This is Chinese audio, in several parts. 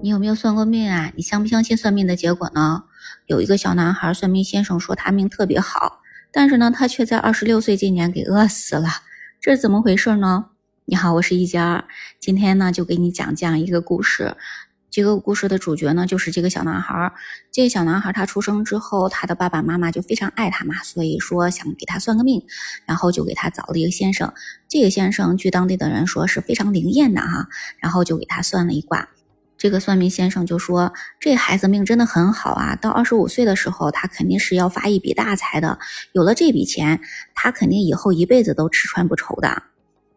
你有没有算过命啊？你相不相信算命的结果呢？有一个小男孩，算命先生说他命特别好，但是呢，他却在二十六岁这年给饿死了，这是怎么回事呢？你好，我是一佳，今天呢就给你讲这样一个故事。这个故事的主角呢，就是这个小男孩。这个小男孩他出生之后，他的爸爸妈妈就非常爱他嘛，所以说想给他算个命，然后就给他找了一个先生。这个先生据当地的人说是非常灵验的哈，然后就给他算了一卦。这个算命先生就说：“这孩子命真的很好啊，到二十五岁的时候，他肯定是要发一笔大财的。有了这笔钱，他肯定以后一辈子都吃穿不愁的。”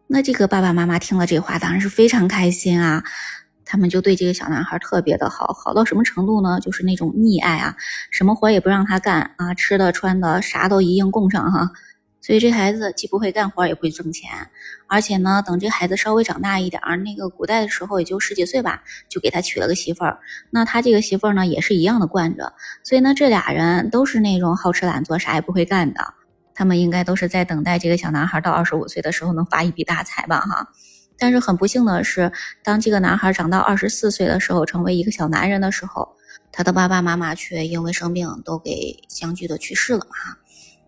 那这个爸爸妈妈听了这话，当然是非常开心啊。他们就对这个小男孩特别的好，好到什么程度呢？就是那种溺爱啊，什么活也不让他干啊，吃的穿的啥都一应供上哈。所以这孩子既不会干活，也不会挣钱，而且呢，等这孩子稍微长大一点儿，那个古代的时候也就十几岁吧，就给他娶了个媳妇儿。那他这个媳妇儿呢，也是一样的惯着。所以呢，这俩人都是那种好吃懒做、啥也不会干的。他们应该都是在等待这个小男孩到二十五岁的时候能发一笔大财吧？哈。但是很不幸的是，当这个男孩长到二十四岁的时候，成为一个小男人的时候，他的爸爸妈妈却因为生病都给相继的去世了嘛。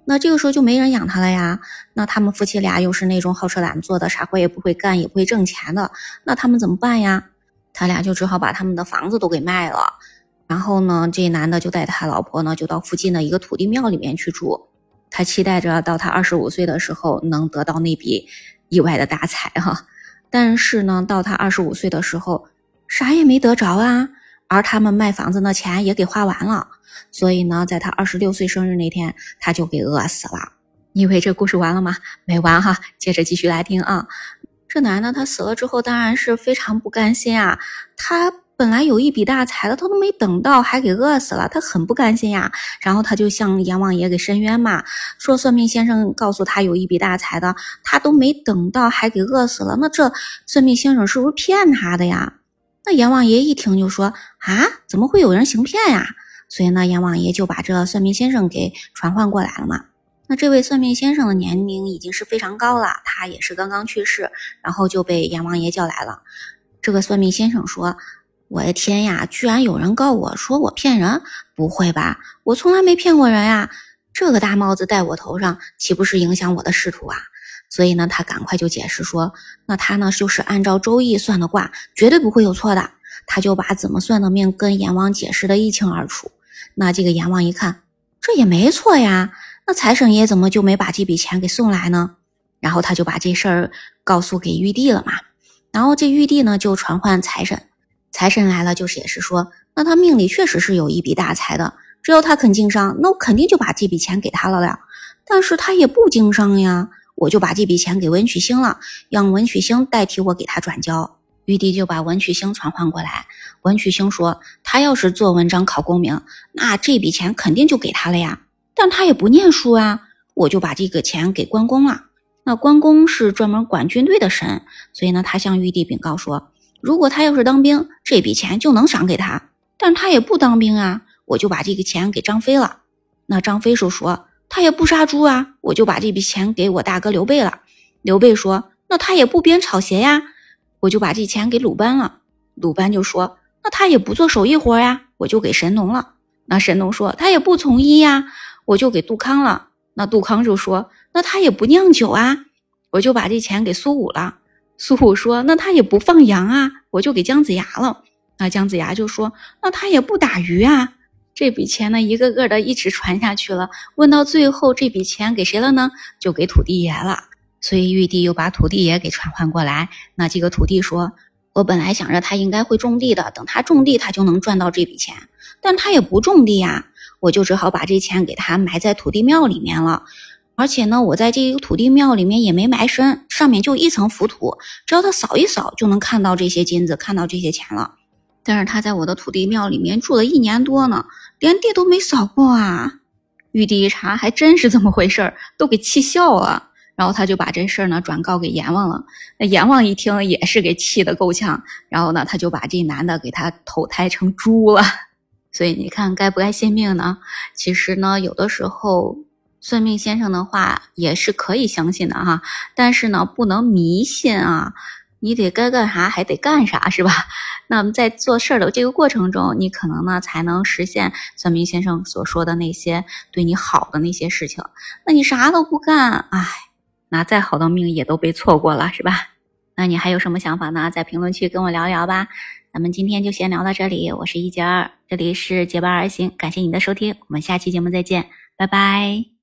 那这个时候就没人养他了呀。那他们夫妻俩又是那种好吃懒做的，啥活也不会干，也不会挣钱的。那他们怎么办呀？他俩就只好把他们的房子都给卖了。然后呢，这男的就带他老婆呢，就到附近的一个土地庙里面去住。他期待着到他二十五岁的时候能得到那笔意外的大财哈。但是呢，到他二十五岁的时候，啥也没得着啊。而他们卖房子的钱也给花完了。所以呢，在他二十六岁生日那天，他就给饿死了。你以为这故事完了吗？没完哈，接着继续来听啊。这男的他死了之后，当然是非常不甘心啊。他本来有一笔大财的，他都没等到，还给饿死了，他很不甘心呀。然后他就向阎王爷给申冤嘛，说算命先生告诉他有一笔大财的，他都没等到，还给饿死了。那这算命先生是不是骗他的呀？那阎王爷一听就说啊，怎么会有人行骗呀？所以呢，阎王爷就把这算命先生给传唤过来了嘛。那这位算命先生的年龄已经是非常高了，他也是刚刚去世，然后就被阎王爷叫来了。这个算命先生说：“我的天呀，居然有人告我说我骗人！不会吧，我从来没骗过人呀！这个大帽子戴我头上，岂不是影响我的仕途啊？”所以呢，他赶快就解释说：“那他呢，就是按照周易算的卦，绝对不会有错的。”他就把怎么算的命跟阎王解释的一清二楚。那这个阎王一看，这也没错呀，那财神爷怎么就没把这笔钱给送来呢？然后他就把这事儿告诉给玉帝了嘛。然后这玉帝呢就传唤财神，财神来了就解释说，那他命里确实是有一笔大财的，只要他肯经商，那我肯定就把这笔钱给他了呀。但是他也不经商呀，我就把这笔钱给文曲星了，让文曲星代替我给他转交。玉帝就把文曲星传唤过来。文曲星说：“他要是做文章考功名，那这笔钱肯定就给他了呀。但他也不念书啊，我就把这个钱给关公了。那关公是专门管军队的神，所以呢，他向玉帝禀告说：如果他要是当兵，这笔钱就能赏给他。但他也不当兵啊，我就把这个钱给张飞了。那张飞就说：他也不杀猪啊，我就把这笔钱给我大哥刘备了。刘备说：那他也不编草鞋呀。”我就把这钱给鲁班了，鲁班就说：“那他也不做手艺活呀，我就给神农了。”那神农说：“他也不从医呀，我就给杜康了。”那杜康就说：“那他也不酿酒啊，我就把这钱给苏武了。”苏武说：“那他也不放羊啊，我就给姜子牙了。”那姜子牙就说：“那他也不打鱼啊。”这笔钱呢，一个个的一直传下去了。问到最后，这笔钱给谁了呢？就给土地爷了。所以玉帝又把土地爷给传唤过来。那这个土地说：“我本来想着他应该会种地的，等他种地，他就能赚到这笔钱。但他也不种地呀，我就只好把这钱给他埋在土地庙里面了。而且呢，我在这个土地庙里面也没埋深，上面就一层浮土，只要他扫一扫，就能看到这些金子，看到这些钱了。但是他在我的土地庙里面住了一年多呢，连地都没扫过啊！”玉帝一查，还真是这么回事儿，都给气笑了。然后他就把这事儿呢转告给阎王了。那阎王一听也是给气得够呛。然后呢，他就把这男的给他投胎成猪了。所以你看该不该信命呢？其实呢，有的时候算命先生的话也是可以相信的哈。但是呢，不能迷信啊。你得该干啥还得干啥，是吧？那我们在做事儿的这个过程中，你可能呢才能实现算命先生所说的那些对你好的那些事情。那你啥都不干，哎，那再好的命也都被错过了，是吧？那你还有什么想法呢？在评论区跟我聊聊吧。咱们今天就先聊到这里，我是一杰儿，这里是结伴而行，感谢你的收听，我们下期节目再见，拜拜。